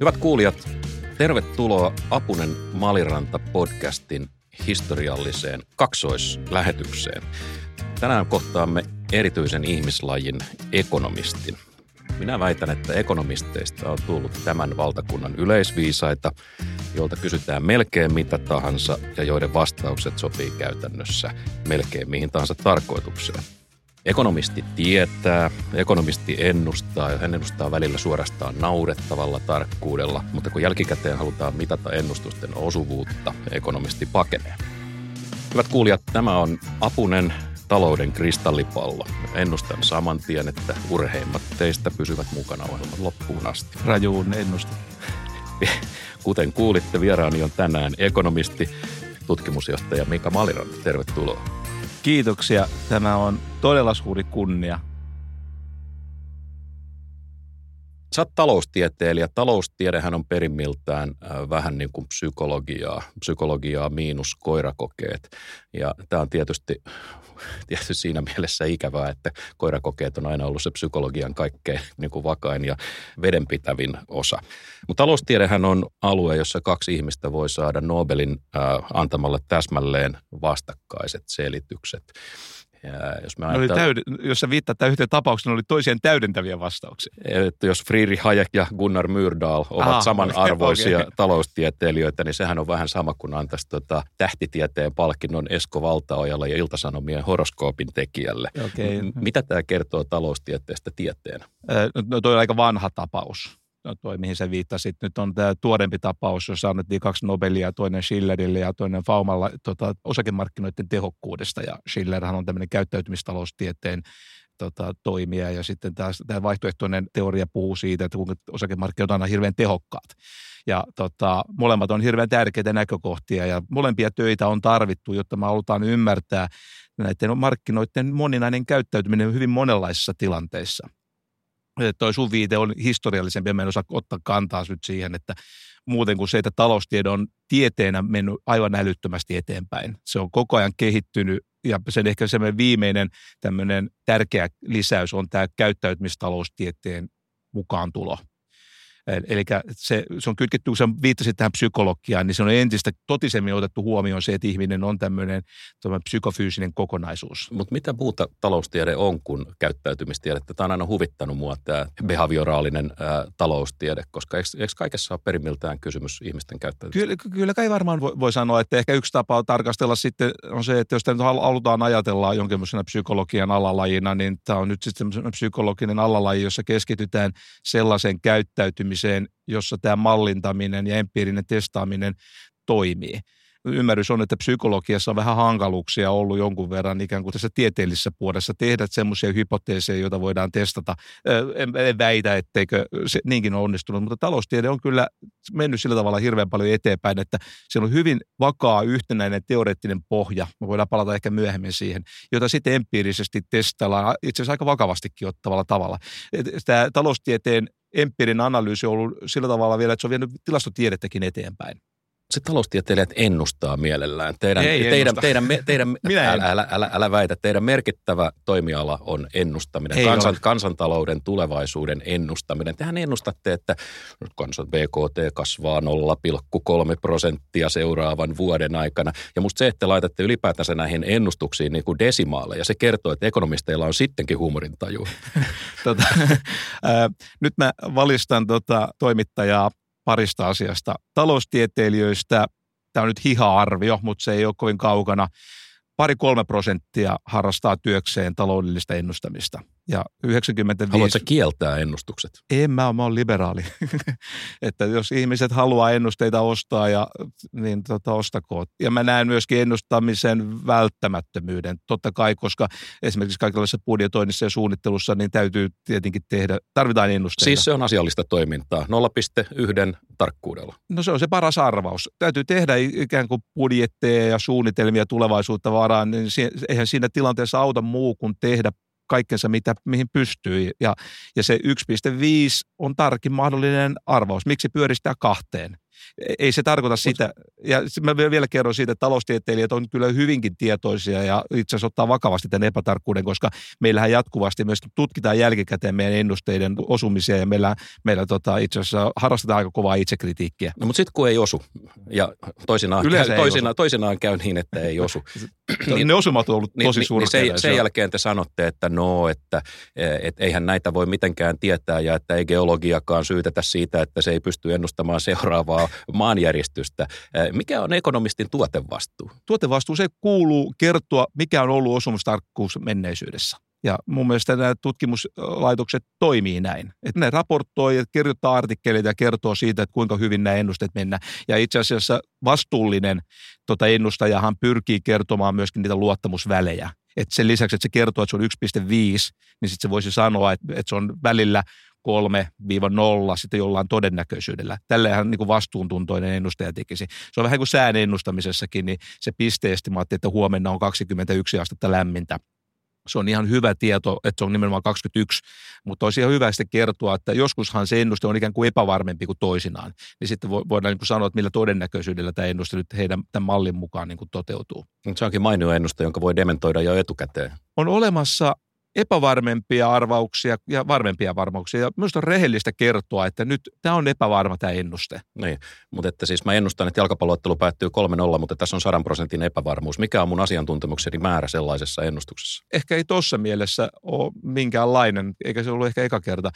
Hyvät kuulijat, tervetuloa Apunen Maliranta podcastin historialliseen kaksoislähetykseen. Tänään kohtaamme erityisen ihmislajin ekonomistin. Minä väitän, että ekonomisteista on tullut tämän valtakunnan yleisviisaita, joilta kysytään melkein mitä tahansa ja joiden vastaukset sopii käytännössä melkein mihin tahansa tarkoitukseen. Ekonomisti tietää, ekonomisti ennustaa ja hän ennustaa välillä suorastaan naurettavalla tarkkuudella, mutta kun jälkikäteen halutaan mitata ennustusten osuvuutta, ekonomisti pakenee. Hyvät kuulijat, tämä on Apunen talouden kristallipallo. Ennustan saman tien, että urheimmat teistä pysyvät mukana ohjelman loppuun asti. Rajuun ennuste. Kuten kuulitte, vieraani on tänään ekonomisti, tutkimusjohtaja Mika Maliranta. Tervetuloa. Kiitoksia. Tämä on todella suuri kunnia. Sä oot taloustieteilijä. Taloustiedehän on perimmiltään äh, vähän niin kuin psykologiaa. Psykologiaa miinus koirakokeet. Ja tämä on tietysti, tietysti siinä mielessä ikävää, että koirakokeet on aina ollut se psykologian kaikkein niin kuin vakain ja vedenpitävin osa. Mutta taloustiedehän on alue, jossa kaksi ihmistä voi saada Nobelin äh, antamalle täsmälleen vastakkaiset selitykset. Ja jos, mä oli täyd- jos sä viittaat tämän yhteen tapaukseen, oli toisien täydentäviä vastauksia. Että jos Friedrich Hayek ja Gunnar Myrdal ovat Aha, samanarvoisia okay. taloustieteilijöitä, niin sehän on vähän sama kuin antaisi tota, tähtitieteen palkinnon Esko Valtaojalle ja Iltasanomien horoskoopin tekijälle. Okay. M- mitä tämä kertoo taloustieteestä tieteenä? No, no toi on aika vanha tapaus no toi, mihin sä viittasit, nyt on tämä tuorempi tapaus, jossa annettiin kaksi Nobelia, toinen Schillerille ja toinen Faumalla tota, osakemarkkinoiden tehokkuudesta. Ja Schillerhan on tämmöinen käyttäytymistaloustieteen tota, toimija ja sitten tämä vaihtoehtoinen teoria puhuu siitä, että kuinka osakemarkkinat on aina hirveän tehokkaat. Ja tota, molemmat on hirveän tärkeitä näkökohtia ja molempia töitä on tarvittu, jotta me halutaan ymmärtää näiden markkinoiden moninainen käyttäytyminen hyvin monenlaisissa tilanteissa toi sun viite on historiallisempi, en osaa ottaa kantaa nyt siihen, että muuten kuin se, että taloustiede on tieteenä mennyt aivan älyttömästi eteenpäin. Se on koko ajan kehittynyt ja sen ehkä semmoinen viimeinen tämmöinen tärkeä lisäys on tämä käyttäytymistaloustieteen mukaan tulo. Eli se, se on kytketty, kun sä viittasit tähän psykologiaan, niin se on entistä totisemmin otettu huomioon se, että ihminen on tämmöinen, psykofyysinen kokonaisuus. Mutta mitä muuta taloustiede on kuin käyttäytymistiede? Tämä on aina huvittanut mua tämä behavioraalinen ää, taloustiede, koska eikö, eikö kaikessa ole perimmiltään kysymys ihmisten käyttäytymisestä? Kyllä, kyllä kai varmaan voi, voi sanoa, että ehkä yksi tapa tarkastella sitten on se, että jos tämä nyt halutaan ajatella jonkinlaisena psykologian alalajina, niin tämä on nyt sitten psykologinen alalaji, jossa keskitytään sellaisen käyttäytymiseen, tekemiseen, jossa tämä mallintaminen ja empiirinen testaaminen toimii. Ymmärrys on, että psykologiassa on vähän hankaluuksia ollut jonkun verran ikään kuin tässä tieteellisessä puolessa tehdä semmoisia hypoteeseja, joita voidaan testata. En, en väitä, etteikö se niinkin ole onnistunut, mutta taloustiede on kyllä mennyt sillä tavalla hirveän paljon eteenpäin, että se on hyvin vakaa yhtenäinen teoreettinen pohja, me voidaan palata ehkä myöhemmin siihen, jota sitten empiirisesti testaillaan itse asiassa aika vakavastikin ottavalla tavalla. Tämä taloustieteen empiirinen analyysi on ollut sillä tavalla vielä, että se on vienyt tilastotiedettäkin eteenpäin se taloustieteilijät ennustaa mielellään. Teidän, Ei teidän, teidän, teidän, Minä älä, älä, älä, älä väitä, teidän merkittävä toimiala on ennustaminen, Kansan, kansantalouden tulevaisuuden ennustaminen. Tehän ennustatte, että nyt kansan BKT kasvaa 0,3 prosenttia seuraavan vuoden aikana. Ja musta se, että laitatte ylipäätänsä näihin ennustuksiin niin kuin desimaaleja, se kertoo, että ekonomisteilla on sittenkin huumorintaju. tota, äh, nyt mä valistan tota, toimittajaa parista asiasta. Taloustieteilijöistä, tämä on nyt hiha-arvio, mutta se ei ole kovin kaukana, pari-kolme prosenttia harrastaa työkseen taloudellista ennustamista – ja 95... Haluatko kieltää ennustukset? En mä, mä oon liberaali. että jos ihmiset haluaa ennusteita ostaa, ja, niin tota, ostakoot. Ja mä näen myöskin ennustamisen välttämättömyyden. Totta kai, koska esimerkiksi kaikenlaisessa budjetoinnissa ja suunnittelussa niin täytyy tietenkin tehdä, tarvitaan ennusteita. Siis se on asiallista toimintaa, 0,1 tarkkuudella. No se on se paras arvaus. Täytyy tehdä ikään kuin budjetteja ja suunnitelmia tulevaisuutta varaan, niin eihän siinä tilanteessa auta muu kuin tehdä kaikkensa, mitä, mihin pystyy. Ja, ja se 1,5 on tarkin mahdollinen arvaus. Miksi pyöristää kahteen? Ei se tarkoita sitä, ja mä vielä kerron siitä, että taloustieteilijät on kyllä hyvinkin tietoisia ja itse asiassa ottaa vakavasti tämän epätarkkuuden, koska meillähän jatkuvasti myös tutkitaan jälkikäteen meidän ennusteiden osumisia ja meillä, meillä tota, itse asiassa harrastetaan aika kovaa itsekritiikkiä. No mutta sitten kun ei osu ja toisinaan, käy, toisinaan, toisinaan käy niin, että ei osu. niin, ne osumat on ollut niin, tosi niin, niin sen, sen jälkeen te sanotte, että no, että et eihän näitä voi mitenkään tietää ja että ei geologiakaan syytetä siitä, että se ei pysty ennustamaan seuraavaa maanjäristystä. Mikä on ekonomistin tuotevastuu? Tuotevastuu se kuuluu kertoa, mikä on ollut osumustarkkuus menneisyydessä. Ja mun mielestä nämä tutkimuslaitokset toimii näin. Että ne raportoi ja kirjoittaa artikkeleita ja kertoo siitä, että kuinka hyvin nämä ennusteet mennään. Ja itse asiassa vastuullinen tota ennustajahan pyrkii kertomaan myöskin niitä luottamusvälejä. Et sen lisäksi, että se kertoo, että se on 1,5, niin sitten se voisi sanoa, että, että se on välillä 3-0 sitten jollain todennäköisyydellä. Tällähän niin kuin vastuuntuntoinen ennustaja tekisi. Se on vähän kuin sään ennustamisessakin, niin se pisteestimaatti, että huomenna on 21 astetta lämmintä se on ihan hyvä tieto, että se on nimenomaan 21, mutta olisi ihan hyvä sitten kertoa, että joskushan se ennuste on ikään kuin epävarmempi kuin toisinaan. Niin sitten voidaan niin kuin sanoa, että millä todennäköisyydellä tämä ennuste nyt heidän tämän mallin mukaan niin kuin toteutuu. Se onkin mainio ennuste, jonka voi dementoida jo etukäteen. On olemassa epävarmempia arvauksia ja varmempia varmauksia. Ja myös on rehellistä kertoa, että nyt tämä on epävarma tämä ennuste. Niin, mutta että siis mä ennustan, että jalkapalloottelu päättyy 3-0, mutta tässä on 100 prosentin epävarmuus. Mikä on mun asiantuntemukseni määrä sellaisessa ennustuksessa? Ehkä ei tuossa mielessä ole minkäänlainen, eikä se ollut ehkä eka kerta,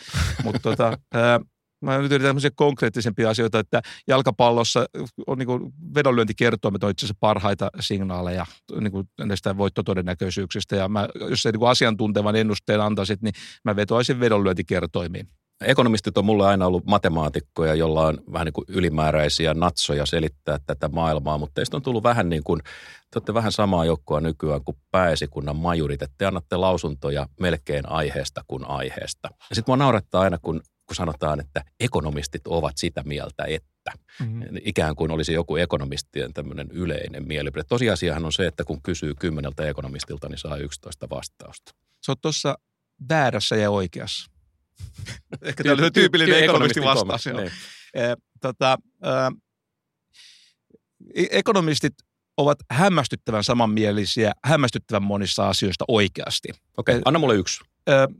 mutta tota, mä nyt yritän tämmöisiä konkreettisempia asioita, että jalkapallossa on niin vedonlyöntikertoimet on itse asiassa parhaita signaaleja niin kuin näistä voittotodennäköisyyksistä. Ja mä, jos se niin asiantuntevan ennusteen antaisit, niin mä vetoaisin vedonlyöntikertoimiin. Ekonomistit on mulle aina ollut matemaatikkoja, jolla on vähän niin kuin ylimääräisiä natsoja selittää tätä maailmaa, mutta teistä on tullut vähän niin kuin, te olette vähän samaa joukkoa nykyään kuin pääesikunnan majurit, että te annatte lausuntoja melkein aiheesta kuin aiheesta. Ja sitten mua naurattaa aina, kun kun sanotaan, että ekonomistit ovat sitä mieltä, että mm-hmm. ikään kuin olisi joku ekonomistien tämmöinen yleinen mielipide. Tosiasiahan on se, että kun kysyy kymmeneltä ekonomistilta, niin saa 11 vastausta. Se on tuossa väärässä ja oikeassa. Ehkä tämä on tyypillinen ekonomistin vastaus. Niin. Tota, e, ekonomistit ovat hämmästyttävän samanmielisiä, hämmästyttävän monissa asioista oikeasti. Okei, okay, anna mulle yksi.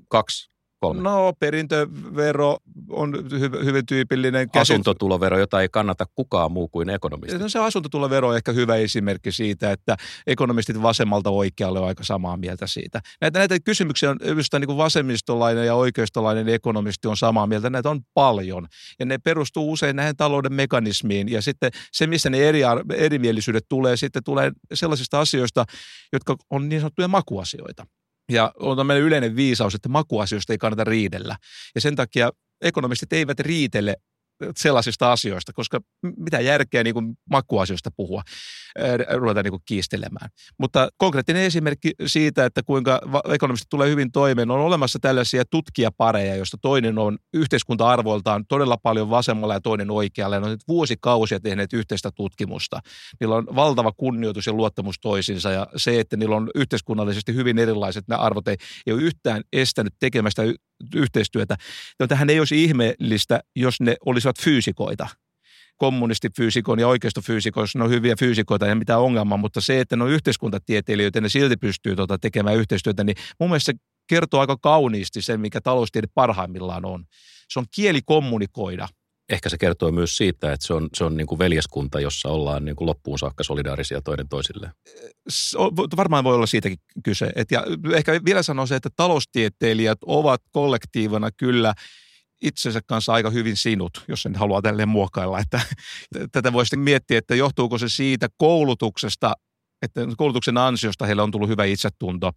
Kaksi. Kolme. No perintövero on hy- hyvin tyypillinen. Asuntotulovero, jota ei kannata kukaan muu kuin ekonomisti. No se asuntotulovero on ehkä hyvä esimerkki siitä, että ekonomistit vasemmalta oikealle on aika samaa mieltä siitä. Näitä, näitä kysymyksiä on just niin kuin vasemmistolainen ja oikeistolainen ekonomisti on samaa mieltä. Näitä on paljon ja ne perustuu usein näihin talouden mekanismiin ja sitten se, missä ne eri, erimielisyydet tulee, sitten tulee sellaisista asioista, jotka on niin sanottuja makuasioita. Ja on tämmöinen yleinen viisaus, että makuasioista ei kannata riidellä. Ja sen takia ekonomistit eivät riitele sellaisista asioista, koska mitä järkeä niin kuin makuasioista puhua, ruveta niin kuin kiistelemään. Mutta konkreettinen esimerkki siitä, että kuinka ekonomistit tulee hyvin toimeen, on olemassa tällaisia tutkijapareja, joista toinen on yhteiskunta-arvoiltaan todella paljon vasemmalla ja toinen oikealla. Ne on nyt vuosikausia tehneet yhteistä tutkimusta. Niillä on valtava kunnioitus ja luottamus toisiinsa ja se, että niillä on yhteiskunnallisesti hyvin erilaiset nämä arvot, ei, ei ole yhtään estänyt tekemästä yhteistyötä. Ja tähän ei olisi ihmeellistä, jos ne olisivat fyysikoita kommunistifyysikon ja oikeistofyysikon, ne on hyviä fyysikoita ja mitään ongelmaa, mutta se, että ne on yhteiskuntatieteilijöitä ja ne silti pystyy tuota tekemään yhteistyötä, niin mun mielestä se kertoo aika kauniisti sen, mikä taloustiede parhaimmillaan on. Se on kieli kommunikoida – ehkä se kertoo myös siitä, että se on, se on niin kuin veljeskunta, jossa ollaan niin kuin loppuun saakka solidaarisia toinen toisille. Varmaan voi olla siitäkin kyse. Et ja ehkä vielä sanon se, että taloustieteilijät ovat kollektiivana kyllä itsensä kanssa aika hyvin sinut, jos sen haluaa tälleen muokkailla. Että, tätä voisi miettiä, että johtuuko se siitä koulutuksesta, että koulutuksen ansiosta heillä on tullut hyvä itsetunto,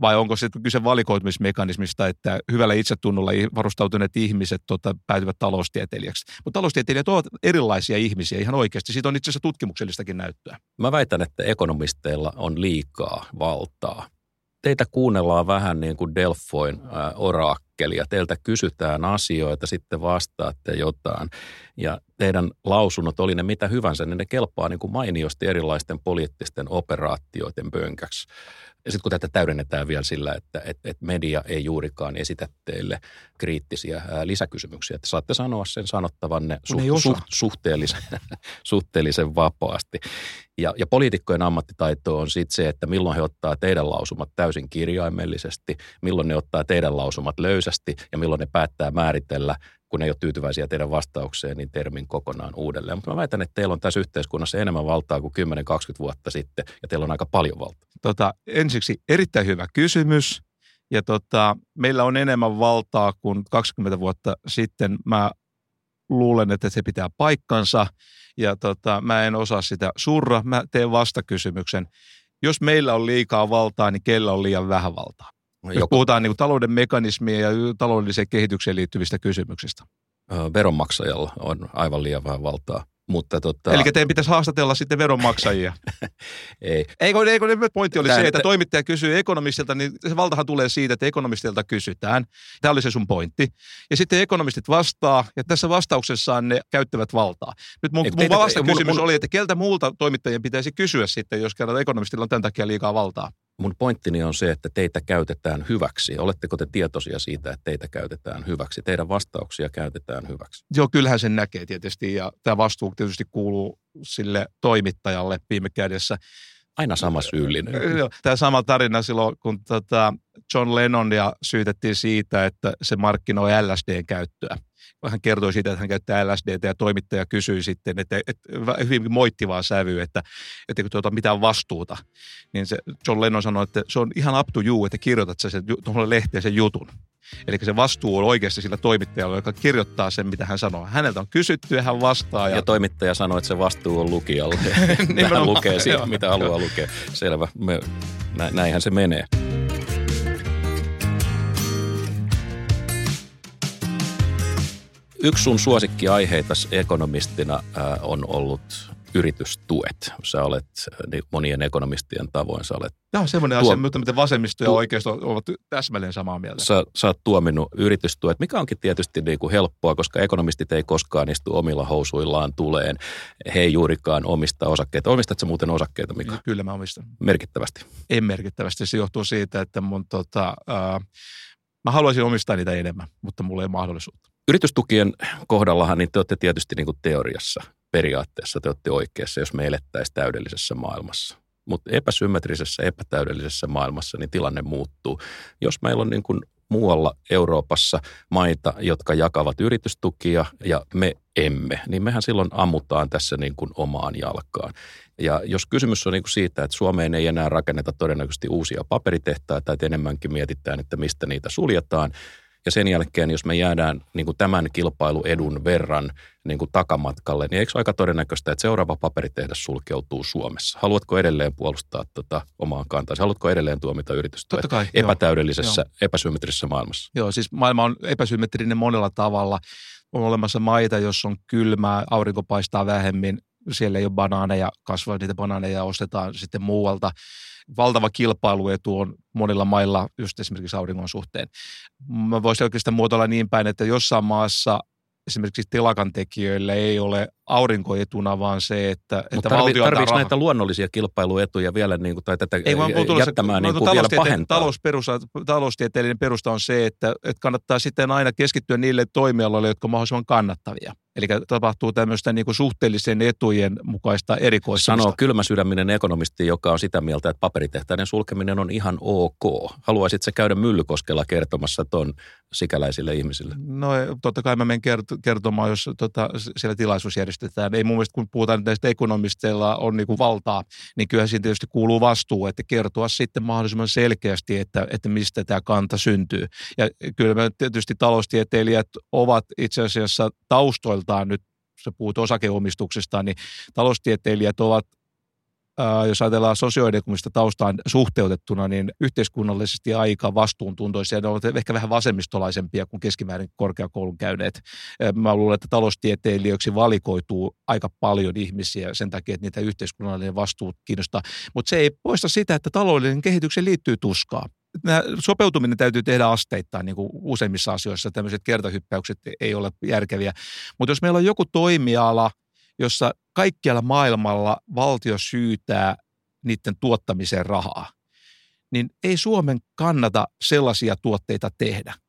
vai onko se kyse valikoitumismekanismista, että hyvällä itsetunnolla varustautuneet ihmiset tota, päätyvät taloustieteilijäksi. Mutta taloustieteilijät ovat erilaisia ihmisiä ihan oikeasti. Siitä on itse asiassa tutkimuksellistakin näyttöä. Mä väitän, että ekonomisteilla on liikaa valtaa teitä kuunnellaan vähän niin kuin Delfoin oraakkelia. Teiltä kysytään asioita, sitten vastaatte jotain. Ja teidän lausunnot, oli ne mitä hyvänsä, niin ne kelpaa niin kuin mainiosti erilaisten poliittisten operaatioiden pönkäksi. Ja sitten kun tätä täydennetään vielä sillä, että et, et media ei juurikaan esitä teille kriittisiä ää, lisäkysymyksiä, että saatte sanoa sen sanottavanne su, su, suhteellisen, suhteellisen vapaasti. Ja, ja poliitikkojen ammattitaito on sitten se, että milloin he ottaa teidän lausumat täysin kirjaimellisesti, milloin ne ottaa teidän lausumat löysästi ja milloin ne päättää määritellä kun ei ole tyytyväisiä teidän vastaukseen, niin termin kokonaan uudelleen. Mutta mä väitän, että teillä on tässä yhteiskunnassa enemmän valtaa kuin 10-20 vuotta sitten, ja teillä on aika paljon valtaa. Tota, ensiksi erittäin hyvä kysymys. Ja tota, meillä on enemmän valtaa kuin 20 vuotta sitten. Mä luulen, että se pitää paikkansa. Ja tota, mä en osaa sitä surra. Mä teen vastakysymyksen. Jos meillä on liikaa valtaa, niin kellä on liian vähän valtaa? Jos Joko... puhutaan niin kuin talouden mekanismien ja taloudelliseen kehitykseen liittyvistä kysymyksistä. Veronmaksajalla on aivan liian vähän valtaa. Mutta tota... Eli teidän pitäisi haastatella sitten veronmaksajia. ei. Eikö, eikö pointti oli Tän, se, että toimittaja kysyy ekonomistilta, niin se valtahan tulee siitä, että ekonomistilta kysytään. Tämä oli se sun pointti. Ja sitten ekonomistit vastaa, ja tässä vastauksessaan ne käyttävät valtaa. Nyt mun, mun vastakysymys mun... oli, että keltä muulta toimittajien pitäisi kysyä sitten, jos kerran ekonomistilla on tämän takia liikaa valtaa. Mun pointtini on se, että teitä käytetään hyväksi. Oletteko te tietoisia siitä, että teitä käytetään hyväksi? Teidän vastauksia käytetään hyväksi. Joo, kyllähän sen näkee tietysti ja tämä vastuu tietysti kuuluu sille toimittajalle viime kädessä. Aina sama syyllinen. Tämä sama tarina silloin, kun tota John Lennonia syytettiin siitä, että se markkinoi LSDn käyttöä hän kertoi siitä, että hän käyttää LSDtä ja toimittaja kysyi sitten, että, että hyvin moittivaa sävyä, että, että kun tuota mitään vastuuta, niin se John Lennon sanoi, että se on ihan up to you, että kirjoitat sen tuohon lehteen sen jutun. Eli se vastuu on oikeasti sillä toimittajalla, joka kirjoittaa sen, mitä hän sanoo. Häneltä on kysytty ja hän vastaa. Ja, ja toimittaja sanoi, että se vastuu on lukijalle. hän lukee siitä, mitä haluaa lukea. Selvä. Me, näinhän se menee. Yksi sun suosikkiaiheita ekonomistina on ollut yritystuet. Sä olet niin monien ekonomistien tavoin, sä olet... Tämä on semmoinen tuo... asia, miten vasemmisto ja oikeisto ovat täsmälleen samaa mieltä. Sä, sä oot tuominut yritystuet, mikä onkin tietysti niin kuin helppoa, koska ekonomistit ei koskaan istu omilla housuillaan tuleen. He ei juurikaan omista osakkeita. Omistatko muuten osakkeita, Mika? Kyllä mä omistan. Merkittävästi? En merkittävästi. Se johtuu siitä, että mun tota, äh, mä haluaisin omistaa niitä enemmän, mutta mulla ei ole mahdollisuutta. Yritystukien kohdallahan niin te olette tietysti niin kuin teoriassa, periaatteessa te olette oikeassa, jos me elettäisiin täydellisessä maailmassa. Mutta epäsymmetrisessä, epätäydellisessä maailmassa niin tilanne muuttuu. Jos meillä on niin kuin muualla Euroopassa maita, jotka jakavat yritystukia ja me emme, niin mehän silloin ammutaan tässä niin kuin omaan jalkaan. Ja jos kysymys on niin kuin siitä, että Suomeen ei enää rakenneta todennäköisesti uusia paperitehtaita, että enemmänkin mietitään, että mistä niitä suljetaan, ja sen jälkeen, jos me jäädään niin kuin tämän kilpailuedun verran niin kuin takamatkalle, niin eikö aika todennäköistä, että seuraava paperitehdas sulkeutuu Suomessa? Haluatko edelleen puolustaa tota omaa kantaa? Haluatko edelleen tuomita yritystä epätäydellisessä, joo. epäsymmetrisessä maailmassa? Joo, siis maailma on epäsymmetrinen monella tavalla. On olemassa maita, jos on kylmää, aurinko paistaa vähemmin, siellä ei ole banaaneja, kasvaa niitä banaaneja ostetaan sitten muualta valtava kilpailuetu on monilla mailla just esimerkiksi auringon suhteen. Mä voisin oikeastaan muotoilla niin päin, että jossain maassa esimerkiksi telakan tekijöille ei ole aurinkoetuna, vaan se, että, että tarvi, valtio tarvitsisi näitä luonnollisia kilpailuetuja vielä niin kuin, tai tätä ei, jättämään niin kuin vielä pahentaa? Talousperusta, taloustieteellinen perusta on se, että, että kannattaa sitten aina keskittyä niille toimialoille, jotka ovat mahdollisimman kannattavia. Eli tapahtuu tämmöistä niin kuin suhteellisen etujen mukaista erikoistumista. Sanoo kylmäsydäminen ekonomisti, joka on sitä mieltä, että paperitehtaiden sulkeminen on ihan ok. Haluaisit se käydä Myllykoskella kertomassa ton sikäläisille ihmisille? No totta kai mä menen kertomaan, jos tota, siellä tilaisuus järjestetään. Ei mun mielestä, kun puhutaan näistä ekonomisteilla on niin kuin valtaa, niin kyllä siinä tietysti kuuluu vastuu, että kertoa sitten mahdollisimman selkeästi, että, että mistä tämä kanta syntyy. Ja kyllä me tietysti taloustieteilijät ovat itse asiassa taustoiltaan nyt, sä puhut osakeomistuksesta, niin taloustieteilijät ovat jos ajatellaan sosioekonomista taustaan suhteutettuna, niin yhteiskunnallisesti aika vastuuntuntoisia. Ne ovat ehkä vähän vasemmistolaisempia kuin keskimäärin korkeakoulun käyneet. Mä luulen, että taloustieteilijöiksi valikoituu aika paljon ihmisiä sen takia, että niitä yhteiskunnallinen vastuu kiinnostaa. Mutta se ei poista sitä, että taloudellinen kehityksen liittyy tuskaa sopeutuminen täytyy tehdä asteittain niin kuin useimmissa asioissa. Tämmöiset kertahyppäykset ei ole järkeviä. Mutta jos meillä on joku toimiala, jossa kaikkialla maailmalla valtio syytää niiden tuottamiseen rahaa, niin ei Suomen kannata sellaisia tuotteita tehdä –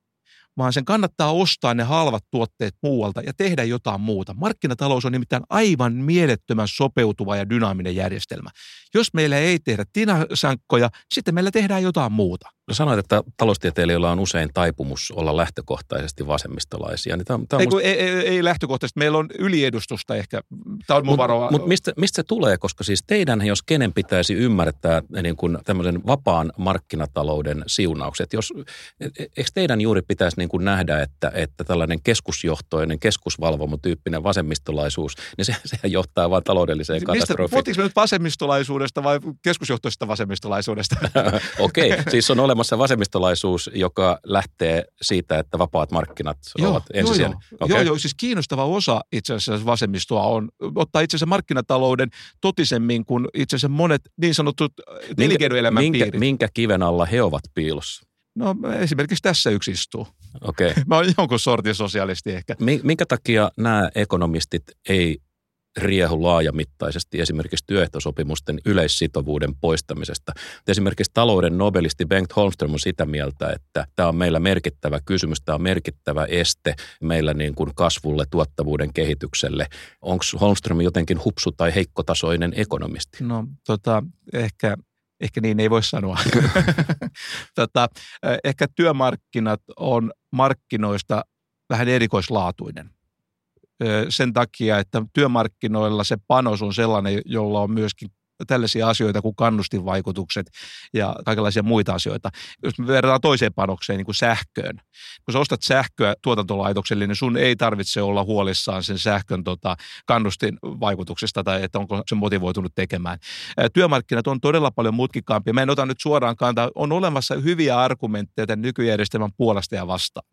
vaan sen kannattaa ostaa ne halvat tuotteet muualta ja tehdä jotain muuta. Markkinatalous on nimittäin aivan mielettömän sopeutuva ja dynaaminen järjestelmä. Jos meillä ei tehdä tinasankkoja, sitten meillä tehdään jotain muuta. No sanoit, että taloustieteilijöillä on usein taipumus olla lähtökohtaisesti vasemmistolaisia. Niin tämä, tämä ei, musta... ei, ei, ei lähtökohtaisesti. Meillä on yliedustusta ehkä. Tämä on Mutta mut mistä, mistä se tulee? Koska siis teidän, jos kenen pitäisi ymmärtää niin kuin tämmöisen vapaan markkinatalouden siunaukset. Jos, e, e, eikö teidän juuri pitäisi niin kuin nähdä, että, että tällainen keskusjohtoinen, keskusvalvomotyyppinen vasemmistolaisuus, niin se, sehän johtaa vain taloudelliseen katastrofiin. Mistä, nyt vasemmistolaisuudesta vai keskusjohtoisesta vasemmistolaisuudesta? Okei, okay, siis on olemassa vasemmistolaisuus, joka lähtee siitä, että vapaat markkinat joo, ovat ensisijainen. Joo, joo. Okay. joo, joo, siis kiinnostava osa itse asiassa vasemmistoa on ottaa itse asiassa markkinatalouden totisemmin kuin itse asiassa monet niin sanotut elinkeinoelämän minkä, piirit. Minkä kiven alla he ovat piilossa? No esimerkiksi tässä yksi istuu. Okei. Okay. Mä oon jonkun sortin sosialisti ehkä. Minkä takia nämä ekonomistit ei riehu laajamittaisesti esimerkiksi työehtosopimusten yleissitovuuden poistamisesta. Esimerkiksi talouden nobelisti Bengt Holmström on sitä mieltä, että tämä on meillä merkittävä kysymys, tämä on merkittävä este meillä niin kuin kasvulle, tuottavuuden kehitykselle. Onko Holmström jotenkin hupsu tai heikkotasoinen ekonomisti? No tota, ehkä Ehkä niin ei voi sanoa. tota, ehkä työmarkkinat on markkinoista vähän erikoislaatuinen sen takia, että työmarkkinoilla se panos on sellainen, jolla on myöskin tällaisia asioita kuin kannustinvaikutukset ja kaikenlaisia muita asioita. Jos me verrataan toiseen panokseen, niin kuin sähköön. Kun sä ostat sähköä tuotantolaitokselle, niin sun ei tarvitse olla huolissaan sen sähkön tota, kannustinvaikutuksesta tai että onko se motivoitunut tekemään. Työmarkkinat on todella paljon mutkikkaampia. Mä en ota nyt suoraan kantaa. On olemassa hyviä argumentteja tämän nykyjärjestelmän puolesta ja vastaan.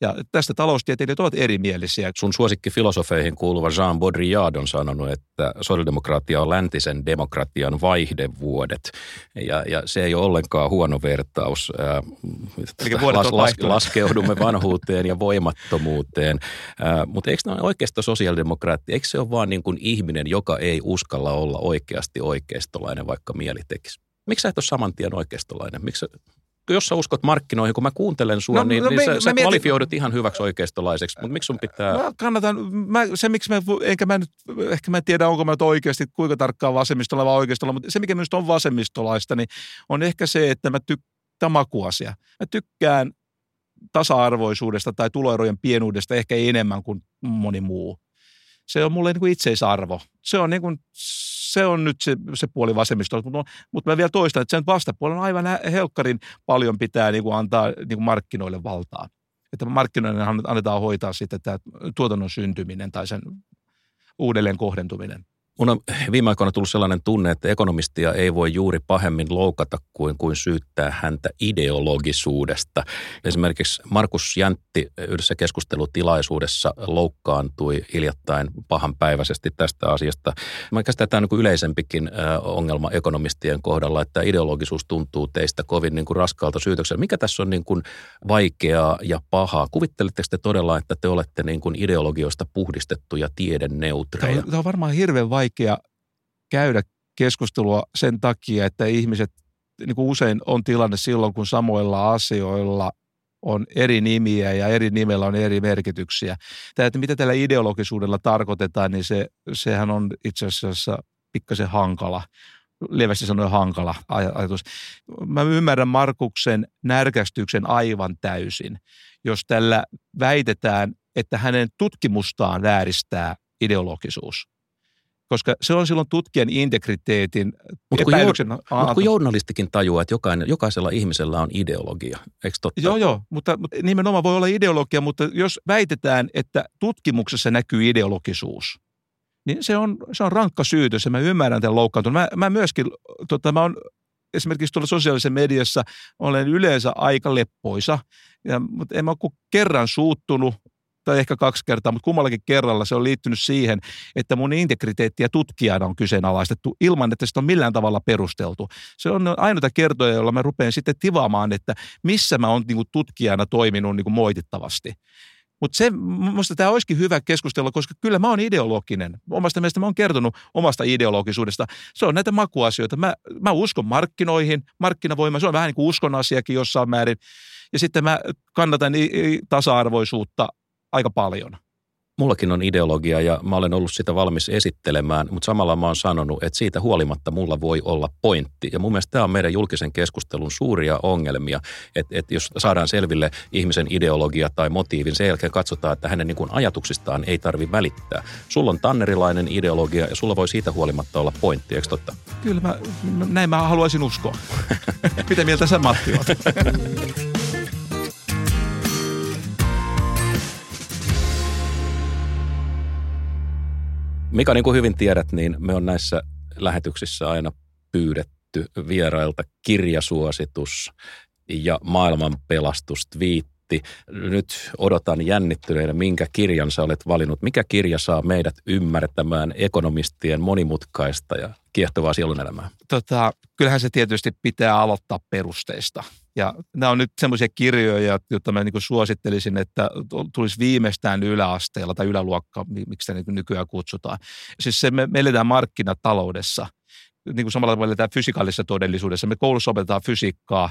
Ja tästä taloustieteilijät ovat erimielisiä. Sun suosikki filosofeihin kuuluva Jean Baudrillard on sanonut, että sosiaalidemokratia on läntisen demokratia demokratian vaihdevuodet. Ja, ja se ei ole ollenkaan huono vertaus. Las, las, laskeudumme vanhuuteen ja voimattomuuteen. Mutta eikö ne ole oikeasta sosiaalidemokraatti? Eikö se ole vaan niin kuin ihminen, joka ei uskalla olla oikeasti oikeistolainen, vaikka mieli tekisi? Miksi sä et ole saman tien oikeistolainen? Miksi jos sä uskot markkinoihin, kun mä kuuntelen sua, no, niin, no, niin me, sä, sä mietin, kvalifioidut ihan hyväksi oikeistolaiseksi, mutta miksi sun pitää... Mä kannatan, mä, se miksi mä, enkä mä nyt, ehkä mä en tiedä, onko mä oikeasti kuinka tarkkaan vasemmistolla vai oikeistolla, mutta se mikä minusta on vasemmistolaista, niin on ehkä se, että mä tykkään makuasia. Mä tykkään tasa-arvoisuudesta tai tuloerojen pienuudesta ehkä enemmän kuin moni muu. Se on mulle niin kuin itseisarvo. Se on niin kuin se on nyt se, se puoli vasemmistoa, mutta, mutta mä vielä toistan, että sen vastapuolen aivan helkkarin paljon pitää niin kuin antaa niin kuin markkinoille valtaa. Että markkinoille annetaan hoitaa sitten tämä tuotannon syntyminen tai sen uudelleen kohdentuminen. Mun on viime aikoina tullut sellainen tunne, että ekonomistia ei voi juuri pahemmin loukata kuin, kuin syyttää häntä ideologisuudesta. Esimerkiksi Markus Jäntti yhdessä keskustelutilaisuudessa loukkaantui hiljattain pahanpäiväisesti tästä asiasta. Mä käsitän tämä niin yleisempikin ongelma ekonomistien kohdalla, että ideologisuus tuntuu teistä kovin niin kuin raskaalta syytökseltä. Mikä tässä on niin kuin vaikeaa ja pahaa? Kuvitteletteko te todella, että te olette niin kuin ideologioista puhdistettuja tiedenneutreja? Tämä on, tämä on varmaan hirveän vaikea vaikea käydä keskustelua sen takia, että ihmiset, niin kuin usein on tilanne silloin, kun samoilla asioilla on eri nimiä ja eri nimellä on eri merkityksiä. Tämä, että mitä tällä ideologisuudella tarkoitetaan, niin se, sehän on itse asiassa pikkasen hankala lievästi sanoen hankala ajatus. Mä ymmärrän Markuksen närkästyksen aivan täysin, jos tällä väitetään, että hänen tutkimustaan vääristää ideologisuus koska se on silloin tutkijan integriteetin mutta kun, jour, mutta kun journalistikin tajuaa, että jokainen, jokaisella ihmisellä on ideologia, eikö totta? Joo, joo, mutta, mutta nimenomaan voi olla ideologia, mutta jos väitetään, että tutkimuksessa näkyy ideologisuus, niin se on, se on rankka syytös ja mä ymmärrän tämän loukkaantunut. Mä, mä myöskin, tota, mä oon esimerkiksi tuolla sosiaalisessa mediassa olen yleensä aika leppoisa, ja, mutta en mä ole kuin kerran suuttunut tai ehkä kaksi kertaa, mutta kummallakin kerralla se on liittynyt siihen, että mun integriteettiä tutkijana on kyseenalaistettu ilman, että sitä on millään tavalla perusteltu. Se on ainoita kertoja, joilla mä rupean sitten tivaamaan, että missä mä oon niin tutkijana toiminut niin moitittavasti. Mutta se, minusta tämä olisikin hyvä keskustella, koska kyllä mä oon ideologinen. Omasta mielestä mä oon kertonut omasta ideologisuudesta. Se on näitä makuasioita. Mä, mä uskon markkinoihin, markkinavoima, se on vähän niin kuin uskon asiakin jossain määrin. Ja sitten mä kannatan tasa-arvoisuutta aika paljon. Mullakin on ideologia ja mä olen ollut sitä valmis esittelemään, mutta samalla mä oon sanonut, että siitä huolimatta mulla voi olla pointti. Ja mun mielestä tämä on meidän julkisen keskustelun suuria ongelmia, että, että jos saadaan selville ihmisen ideologia tai motiivin, sen jälkeen katsotaan, että hänen niin kuin ajatuksistaan ei tarvi välittää. Sulla on tannerilainen ideologia ja sulla voi siitä huolimatta olla pointti, eikö totta? Kyllä, mä, näin mä haluaisin uskoa. Mitä mieltä sä Matti oot? Mika, niin kuin hyvin tiedät, niin me on näissä lähetyksissä aina pyydetty vierailta kirjasuositus ja maailman pelastustviitti. Nyt odotan jännittyneenä, minkä kirjan sä olet valinnut. Mikä kirja saa meidät ymmärtämään ekonomistien monimutkaista ja kiehtovaa sielunelämää? Tota, kyllähän se tietysti pitää aloittaa perusteista. Ja nämä on nyt semmoisia kirjoja, joita mä niin suosittelisin, että tulisi viimeistään yläasteella tai yläluokka, miksi sitä nykyään kutsutaan. Siis se, me eletään markkinataloudessa – niin kuin samalla tavalla tämä fysikaalisessa todellisuudessa. Me koulussa opetetaan fysiikkaa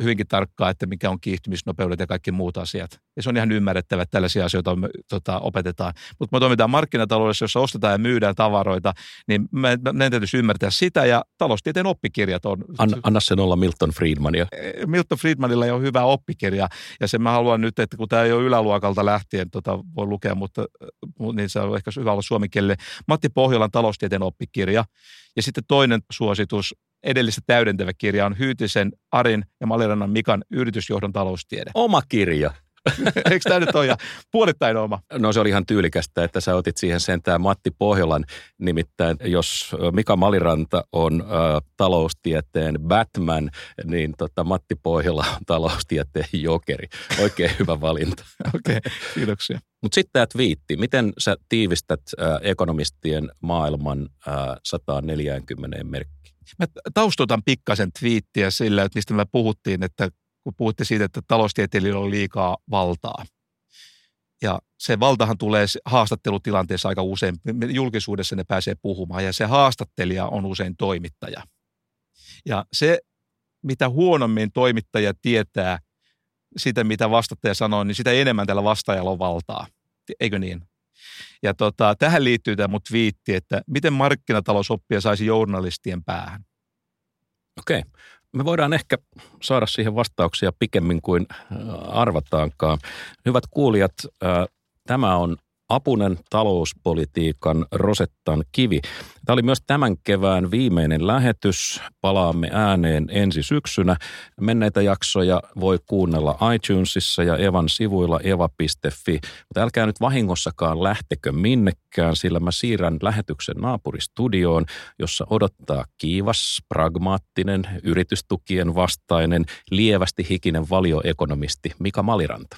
hyvinkin tarkkaan, että mikä on kiihtymisnopeudet ja kaikki muut asiat. Ja se on ihan ymmärrettävä, että tällaisia asioita me, tota, opetetaan. Mutta me toimitaan markkinataloudessa, jossa ostetaan ja myydään tavaroita, niin meidän täytyisi ymmärtää sitä. Ja taloustieteen oppikirjat on... Anna, anna sen olla Milton Friedmania. Eh, Milton Friedmanilla on hyvä oppikirja. Ja sen mä haluan nyt, että kun tämä ei ole yläluokalta lähtien, tota, voi lukea, mutta niin se on ehkä hyvä olla suomen kielelle. Matti Pohjolan taloustieteen oppikirja. Ja sitten toinen suositus, edellistä täydentävä kirja on Hyytisen, Arin ja Malirannan Mikan yritysjohdon taloustiede. Oma kirja. Eikö tämä nyt ole ja puolittain oma? No se oli ihan tyylikästä, että sä otit siihen sentään Matti Pohjolan. Nimittäin jos Mika Maliranta on ä, taloustieteen Batman, niin tota, Matti Pohjola on taloustieteen jokeri. Oikein hyvä valinta. Okei, okay, kiitoksia. Mutta sitten tämä twiitti. Miten sä tiivistät ä, ekonomistien maailman ä, 140 merkki? Mä taustotan pikkasen twiittiä sillä, että mistä me puhuttiin, että kun puhutte siitä, että taloustieteilijöillä on liikaa valtaa. Ja se valtahan tulee haastattelutilanteessa aika usein, julkisuudessa ne pääsee puhumaan, ja se haastattelija on usein toimittaja. Ja se, mitä huonommin toimittaja tietää sitä, mitä vastattaja sanoo, niin sitä enemmän tällä vastaajalla on valtaa. Eikö niin? Ja tota, tähän liittyy tämä mut viitti, että miten markkinatalousoppia saisi journalistien päähän. Okei. Me voidaan ehkä saada siihen vastauksia pikemmin kuin arvataankaan. Hyvät kuulijat, tämä on Apunen talouspolitiikan Rosettan kivi. Tämä oli myös tämän kevään viimeinen lähetys. Palaamme ääneen ensi syksynä. Menneitä jaksoja voi kuunnella iTunesissa ja Evan sivuilla eva.fi. Mutta älkää nyt vahingossakaan lähtekö minnekään, sillä mä siirrän lähetyksen naapuristudioon, jossa odottaa kiivas, pragmaattinen, yritystukien vastainen, lievästi hikinen valioekonomisti Mika Maliranta.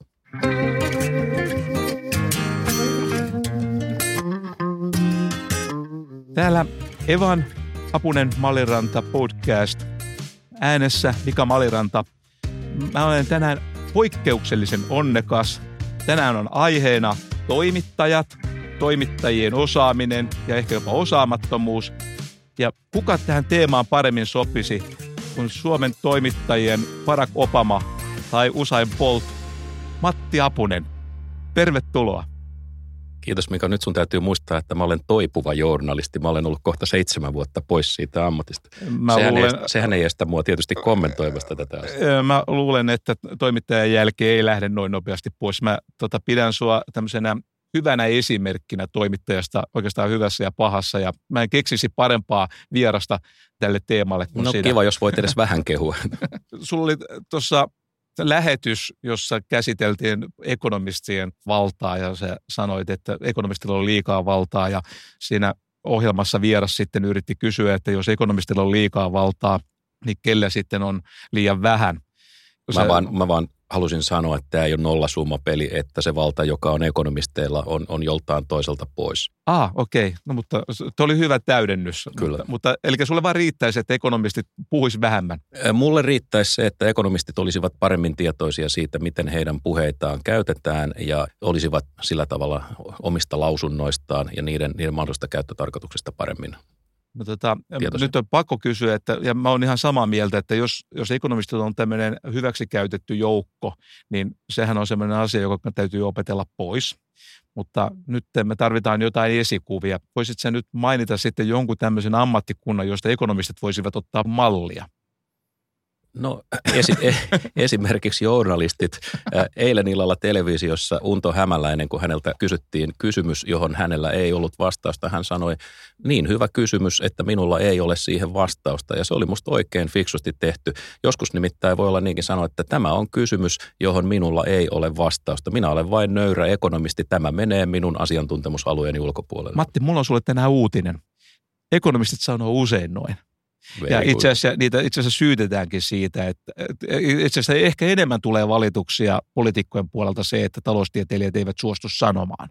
Täällä Evan Apunen Maliranta podcast äänessä Mika Maliranta. Mä olen tänään poikkeuksellisen onnekas. Tänään on aiheena toimittajat, toimittajien osaaminen ja ehkä jopa osaamattomuus. Ja kuka tähän teemaan paremmin sopisi kuin Suomen toimittajien Barack Obama tai Usain Bolt, Matti Apunen. Tervetuloa. Kiitos Mika. Nyt sun täytyy muistaa, että mä olen toipuva journalisti. Mä olen ollut kohta seitsemän vuotta pois siitä ammatista. Mä sehän, luulen, ei, sehän ei estä mua tietysti kommentoimasta tätä asiaa. Mä luulen, että toimittajan jälkeen ei lähde noin nopeasti pois. Mä tota, pidän sua tämmöisenä hyvänä esimerkkinä toimittajasta oikeastaan hyvässä ja pahassa. Ja mä en keksisi parempaa vierasta tälle teemalle kuin No siinä. kiva, jos voit edes vähän kehua. Sulla oli tuossa lähetys, jossa käsiteltiin ekonomistien valtaa ja sä sanoit, että ekonomistilla on liikaa valtaa ja siinä ohjelmassa vieras sitten yritti kysyä, että jos ekonomistilla on liikaa valtaa, niin kelle sitten on liian vähän. Mä vaan, mä vaan halusin sanoa, että tämä ei ole nollasummapeli, että se valta, joka on ekonomisteilla, on, on joltain toiselta pois. Ah, okei. Okay. No mutta tuo oli hyvä täydennys. Kyllä. Mutta, mutta eli sulle vaan riittäisi, että ekonomistit puhuisi vähemmän. Mulle riittäisi se, että ekonomistit olisivat paremmin tietoisia siitä, miten heidän puheitaan käytetään ja olisivat sillä tavalla omista lausunnoistaan ja niiden, niiden mahdollisesta käyttötarkoituksesta paremmin No tota, nyt on pakko kysyä, että, ja mä oon ihan samaa mieltä, että jos, jos ekonomistit on tämmöinen hyväksikäytetty joukko, niin sehän on semmoinen asia, joka täytyy opetella pois. Mutta nyt me tarvitaan jotain esikuvia. Voisit sä nyt mainita sitten jonkun tämmöisen ammattikunnan, josta ekonomistit voisivat ottaa mallia? No esi- e- esimerkiksi journalistit. Eilen illalla televisiossa Unto Hämäläinen, kun häneltä kysyttiin kysymys, johon hänellä ei ollut vastausta, hän sanoi, niin hyvä kysymys, että minulla ei ole siihen vastausta. Ja se oli musta oikein fiksusti tehty. Joskus nimittäin voi olla niinkin sanoa, että tämä on kysymys, johon minulla ei ole vastausta. Minä olen vain nöyrä ekonomisti. Tämä menee minun asiantuntemusalueeni ulkopuolelle. Matti, mulla on sulle tänään uutinen. Ekonomistit sanoo usein noin. Ja itse asiassa, niitä itse asiassa syytetäänkin siitä, että itse asiassa ehkä enemmän tulee valituksia poliitikkojen puolelta se, että taloustieteilijät eivät suostu sanomaan.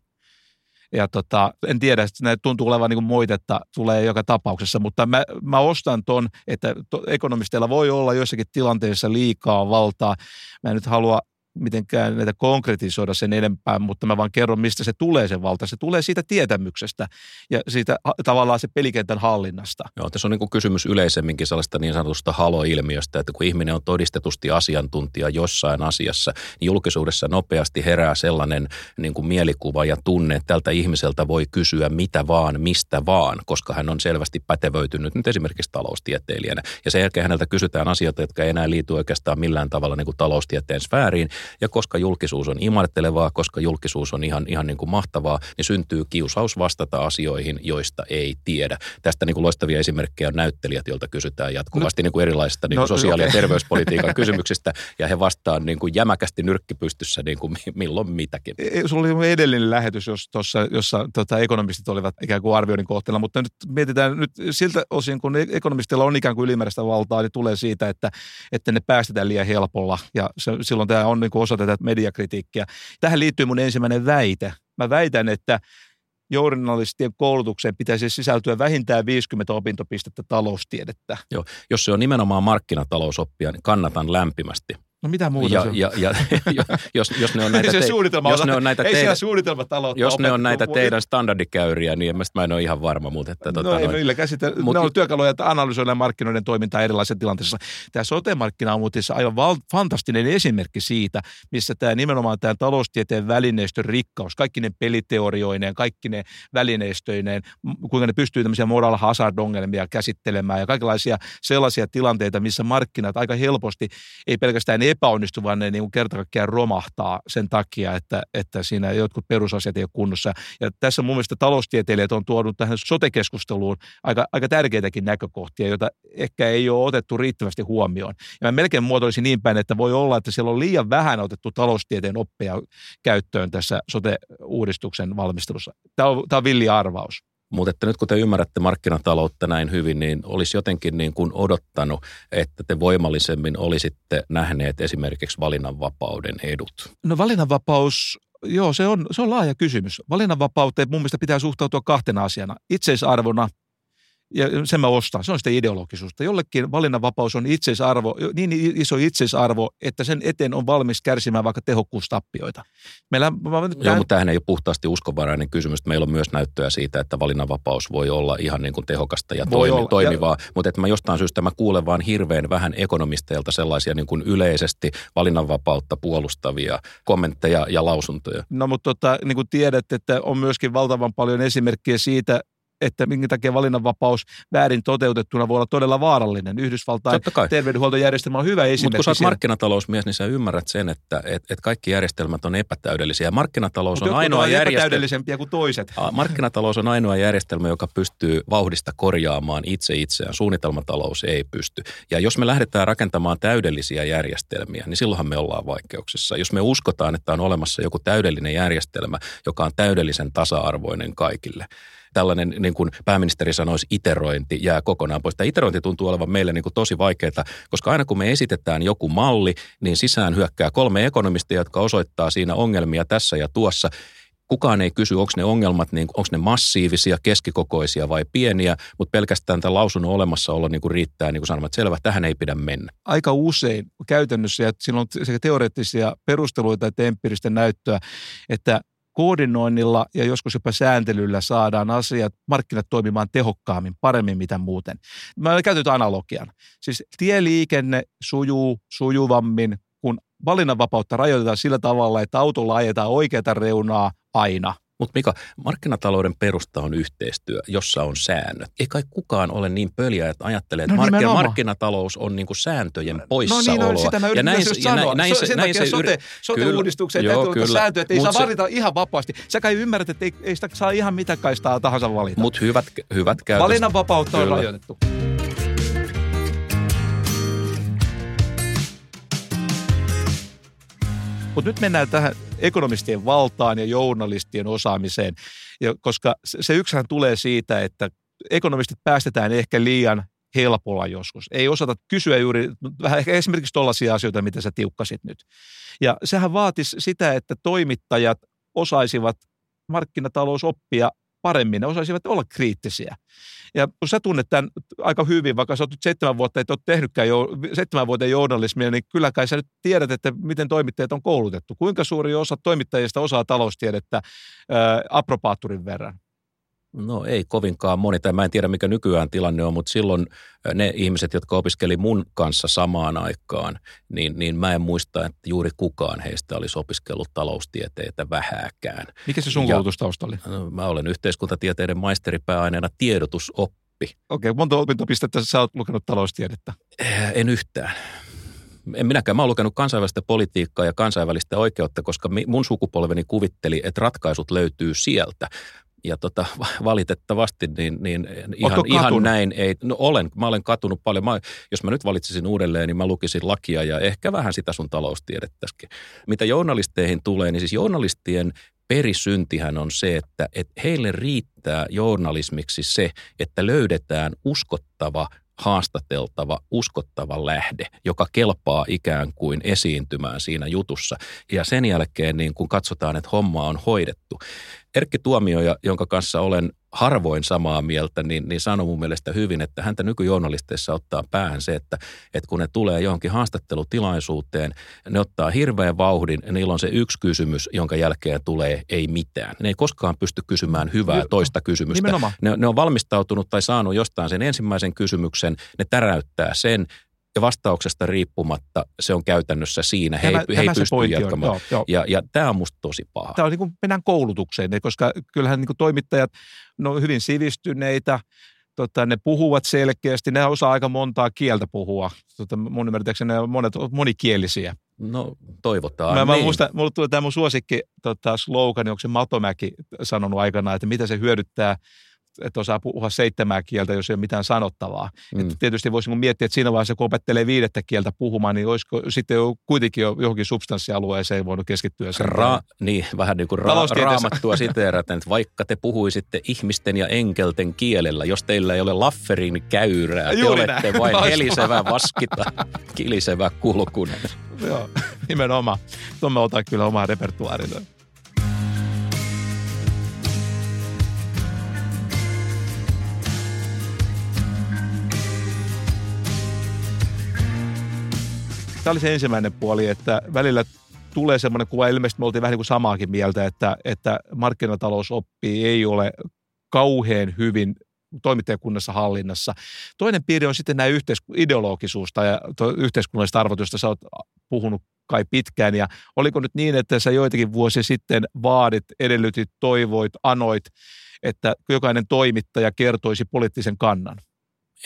Ja tota, en tiedä, että näitä tuntuu olevan niin moitetta, tulee joka tapauksessa, mutta mä, mä ostan ton, että to, ekonomisteilla voi olla joissakin tilanteissa liikaa valtaa. Mä en nyt halua mitenkään näitä konkretisoida sen enempää, mutta mä vaan kerron, mistä se tulee se valta. Se tulee siitä tietämyksestä ja siitä tavallaan se pelikentän hallinnasta. Joo, tässä on niin kuin kysymys yleisemminkin sellaista niin sanotusta halo-ilmiöstä, että kun ihminen on todistetusti asiantuntija jossain asiassa, niin julkisuudessa nopeasti herää sellainen niin kuin mielikuva ja tunne, että tältä ihmiseltä voi kysyä mitä vaan, mistä vaan, koska hän on selvästi pätevöitynyt nyt esimerkiksi taloustieteilijänä. Ja sen jälkeen häneltä kysytään asioita, jotka ei enää liity oikeastaan millään tavalla niin kuin taloustieteen sfääriin, ja koska julkisuus on imartelevaa, koska julkisuus on ihan, ihan niin kuin mahtavaa, niin syntyy kiusaus vastata asioihin, joista ei tiedä. Tästä niin kuin loistavia esimerkkejä on näyttelijät, joilta kysytään jatkuvasti no, niin kuin erilaisista niin kuin no, sosiaali- okay. ja terveyspolitiikan kysymyksistä, ja he vastaan niin kuin jämäkästi nyrkkipystyssä niin kuin milloin mitäkin. E, e, sulla oli edellinen lähetys, jos tossa, jossa tota, ekonomistit olivat ikään kuin arvioinnin kohteella, mutta nyt mietitään nyt siltä osin, kun ekonomistilla on ikään kuin ylimääräistä valtaa, niin tulee siitä, että, että ne päästetään liian helpolla, ja se, silloin tämä on niin kuin osa tätä mediakritiikkiä. Tähän liittyy mun ensimmäinen väite. Mä väitän, että journalistien koulutukseen pitäisi sisältyä vähintään 50 opintopistettä taloustiedettä. Joo, jos se on nimenomaan markkinatalousoppia, niin kannatan lämpimästi. No mitä muuta ja, se on? Ja, ja, jos, jos ne on näitä, suunnitelma jos ne on näitä, ei teidän, jos ne on näitä teidän standardikäyriä, niin mä en ole ihan varma. Mutta että, no tota, ei noin, käsite, mut, ne on työkaluja, että analysoidaan markkinoiden toimintaa erilaisissa tilanteissa. Tämä sote-markkina on muuten aivan val, fantastinen esimerkki siitä, missä tämä nimenomaan tämä taloustieteen välineistön rikkaus, kaikki ne peliteorioineen, kaikki ne välineistöineen, kuinka ne pystyy tämmöisiä moral hazard-ongelmia käsittelemään ja kaikenlaisia sellaisia tilanteita, missä markkinat aika helposti ei pelkästään epäonnistu, vaan ne niin kerta kaikkiaan romahtaa sen takia, että, että siinä jotkut perusasiat ei ole kunnossa. Ja tässä mun mielestä taloustieteilijät on tuonut tähän sotekeskusteluun aika, aika tärkeitäkin näkökohtia, joita ehkä ei ole otettu riittävästi huomioon. Ja mä melkein muotoilisin niin päin, että voi olla, että siellä on liian vähän otettu taloustieteen oppeja käyttöön tässä sote-uudistuksen valmistelussa. Tämä on, tämä on villi arvaus. Mutta että nyt kun te ymmärrätte markkinataloutta näin hyvin, niin olisi jotenkin niin kuin odottanut, että te voimallisemmin olisitte nähneet esimerkiksi valinnanvapauden edut. No valinnanvapaus Joo, se on, se on laaja kysymys. Valinnanvapauteen mun mielestä pitää suhtautua kahtena asiana. Itseisarvona ja sen mä ostan. Se on sitä ideologisuutta. Jollekin valinnanvapaus on itseisarvo, niin iso itseisarvo, että sen eteen on valmis kärsimään vaikka tehokkuustappioita. Meillä, mä, Joo, tämän... mutta tähän ei ole puhtaasti uskovarainen kysymys. Meillä on myös näyttöä siitä, että valinnanvapaus voi olla ihan niin kuin tehokasta ja toimi, toimivaa. Ja... Mutta että mä jostain syystä mä kuulen vaan hirveän vähän ekonomisteilta sellaisia niin kuin yleisesti valinnanvapautta puolustavia kommentteja ja lausuntoja. No mutta tota, niin kuin tiedät, että on myöskin valtavan paljon esimerkkejä siitä, että minkä takia valinnanvapaus väärin toteutettuna voi olla todella vaarallinen. Yhdysvaltain terveydenhuoltojärjestelmä on hyvä esimerkki. Mutta kun sä oot markkinatalousmies, niin sä ymmärrät sen, että et, et kaikki järjestelmät on epätäydellisiä. Markkinatalous Mut on ainoa järjestelmä. kuin toiset. Markkinatalous on ainoa järjestelmä, joka pystyy vauhdista korjaamaan itse itseään. Suunnitelmatalous ei pysty. Ja jos me lähdetään rakentamaan täydellisiä järjestelmiä, niin silloinhan me ollaan vaikeuksissa. Jos me uskotaan, että on olemassa joku täydellinen järjestelmä, joka on täydellisen tasa-arvoinen kaikille, tällainen, niin kuin pääministeri sanoisi, iterointi jää kokonaan pois. Tämä iterointi tuntuu olevan meille niin kuin tosi vaikeaa, koska aina kun me esitetään joku malli, niin sisään hyökkää kolme ekonomistia, jotka osoittaa siinä ongelmia tässä ja tuossa. Kukaan ei kysy, onko ne ongelmat, niin onko ne massiivisia, keskikokoisia vai pieniä, mutta pelkästään tämän lausunnon olemassaolo niin kuin riittää niin kuin sanomaan, että selvä, tähän ei pidä mennä. Aika usein käytännössä, ja siinä on sekä teoreettisia perusteluita että empiiristä näyttöä, että koordinoinnilla ja joskus jopa sääntelyllä saadaan asiat, markkinat toimimaan tehokkaammin, paremmin mitä muuten. Mä käytän analogian. Siis tieliikenne sujuu sujuvammin, kun valinnanvapautta rajoitetaan sillä tavalla, että autolla ajetaan oikeata reunaa aina. Mutta Mika, markkinatalouden perusta on yhteistyö, jossa on säännöt. Ei kai kukaan ole niin pöliä, että ajattelee, että no, markkina, markkinatalous on niinku sääntöjen poissaoloa. No niin, no, sitä mä ja näin, just ja sanoa. Näin, se, sen näin takia se, sote, sote-uudistukseen täytyy olla sääntöjä, että ei saa se, valita ihan vapaasti. Sä kai ymmärrät, että ei, ei sitä saa ihan mitä kaistaa tahansa valita. Mutta hyvät, hyvät käytöstä. Valinnanvapautta on rajoitettu. Mutta nyt mennään tähän ekonomistien valtaan ja journalistien osaamiseen, ja koska se yksihän tulee siitä, että ekonomistit päästetään ehkä liian helpolla joskus. Ei osata kysyä juuri vähän ehkä esimerkiksi tuollaisia asioita, mitä sä tiukkasit nyt. Ja sehän vaatisi sitä, että toimittajat osaisivat markkinatalousoppia paremmin, ne osaisivat olla kriittisiä. Ja kun sä tunnet tämän aika hyvin, vaikka sä oot nyt seitsemän vuotta, et ole tehnytkään jo, seitsemän vuoden journalismia, niin kyllä kai sä nyt tiedät, että miten toimittajat on koulutettu. Kuinka suuri osa toimittajista osaa taloustiedettä ää, apropaatturin verran? No ei kovinkaan moni, tai mä en tiedä mikä nykyään tilanne on, mutta silloin ne ihmiset, jotka opiskeli mun kanssa samaan aikaan, niin, niin mä en muista, että juuri kukaan heistä olisi opiskellut taloustieteitä vähääkään. Mikä se sun koulutustausta oli? No, mä olen yhteiskuntatieteiden maisteripääaineena tiedotusoppi. Okei, okay, monta opintopistettä sä oot lukenut taloustiedettä? Eh, en yhtään en minäkään. Mä oon lukenut kansainvälistä politiikkaa ja kansainvälistä oikeutta, koska mun sukupolveni kuvitteli, että ratkaisut löytyy sieltä ja tota, valitettavasti niin, niin ihan, ihan näin ei, no olen, mä olen katunut paljon. Mä, jos mä nyt valitsisin uudelleen, niin mä lukisin lakia ja ehkä vähän sitä sun taloustiedettäskin. Mitä journalisteihin tulee, niin siis journalistien perisyntihän on se, että, että heille riittää journalismiksi se, että löydetään uskottava haastateltava, uskottava lähde, joka kelpaa ikään kuin esiintymään siinä jutussa. Ja sen jälkeen, niin kun katsotaan, että homma on hoidettu, Erkki Tuomioja, jonka kanssa olen harvoin samaa mieltä, niin, niin sanoi mun mielestä hyvin, että häntä nykyjournalisteissa ottaa päähän se, että, että kun ne tulee johonkin haastattelutilaisuuteen, ne ottaa hirveän vauhdin ja niillä on se yksi kysymys, jonka jälkeen tulee ei mitään. Ne ei koskaan pysty kysymään hyvää toista kysymystä. Ne, ne on valmistautunut tai saanut jostain sen ensimmäisen kysymyksen, ne täräyttää sen ja vastauksesta riippumatta se on käytännössä siinä. He, tämä, he ei pysty jatkamaan. Joo, joo. Ja, ja tämä on musta tosi paha. Tämä on niin kuin mennään koulutukseen, koska kyllähän niin kuin toimittajat ne on hyvin sivistyneitä, tota, ne puhuvat selkeästi, ne osaa aika montaa kieltä puhua. Tota, mun ymmärtääkseni ne on monet monikielisiä. No toivotaan. Mä, niin. mä muistan, mulle tulee tämä mun suosikki tota, slogan, onko se Matomäki sanonut aikana, että mitä se hyödyttää – että osaa puhua seitsemää kieltä, jos ei ole mitään sanottavaa. Mm. Että tietysti voisi miettiä, että siinä vaiheessa, kun opettelee viidettä kieltä puhumaan, niin olisiko sitten jo kuitenkin jo johonkin substanssialueeseen voinut keskittyä. Ra- niin, vähän niin kuin ra- raamattua siteeraten, että vaikka te puhuisitte ihmisten ja enkelten kielellä, jos teillä ei ole Lafferin käyrää, te Juuri olette näin. vain helisevä vaskita, kilisevä kulkunen. Joo, nimenomaan. Tuon me otan kyllä omaa repertuaarilla. Tämä oli se ensimmäinen puoli, että välillä tulee semmoinen kuva, ilmeisesti me oltiin vähän niin kuin samaakin mieltä, että, että markkinatalousoppi ei ole kauhean hyvin toimittajakunnassa hallinnassa. Toinen piiri on sitten nämä yhteis- ideologisuus tai yhteiskunnalliset arvot, joista sä oot puhunut kai pitkään. Ja oliko nyt niin, että sä joitakin vuosia sitten vaadit, edellytit, toivoit, anoit, että jokainen toimittaja kertoisi poliittisen kannan.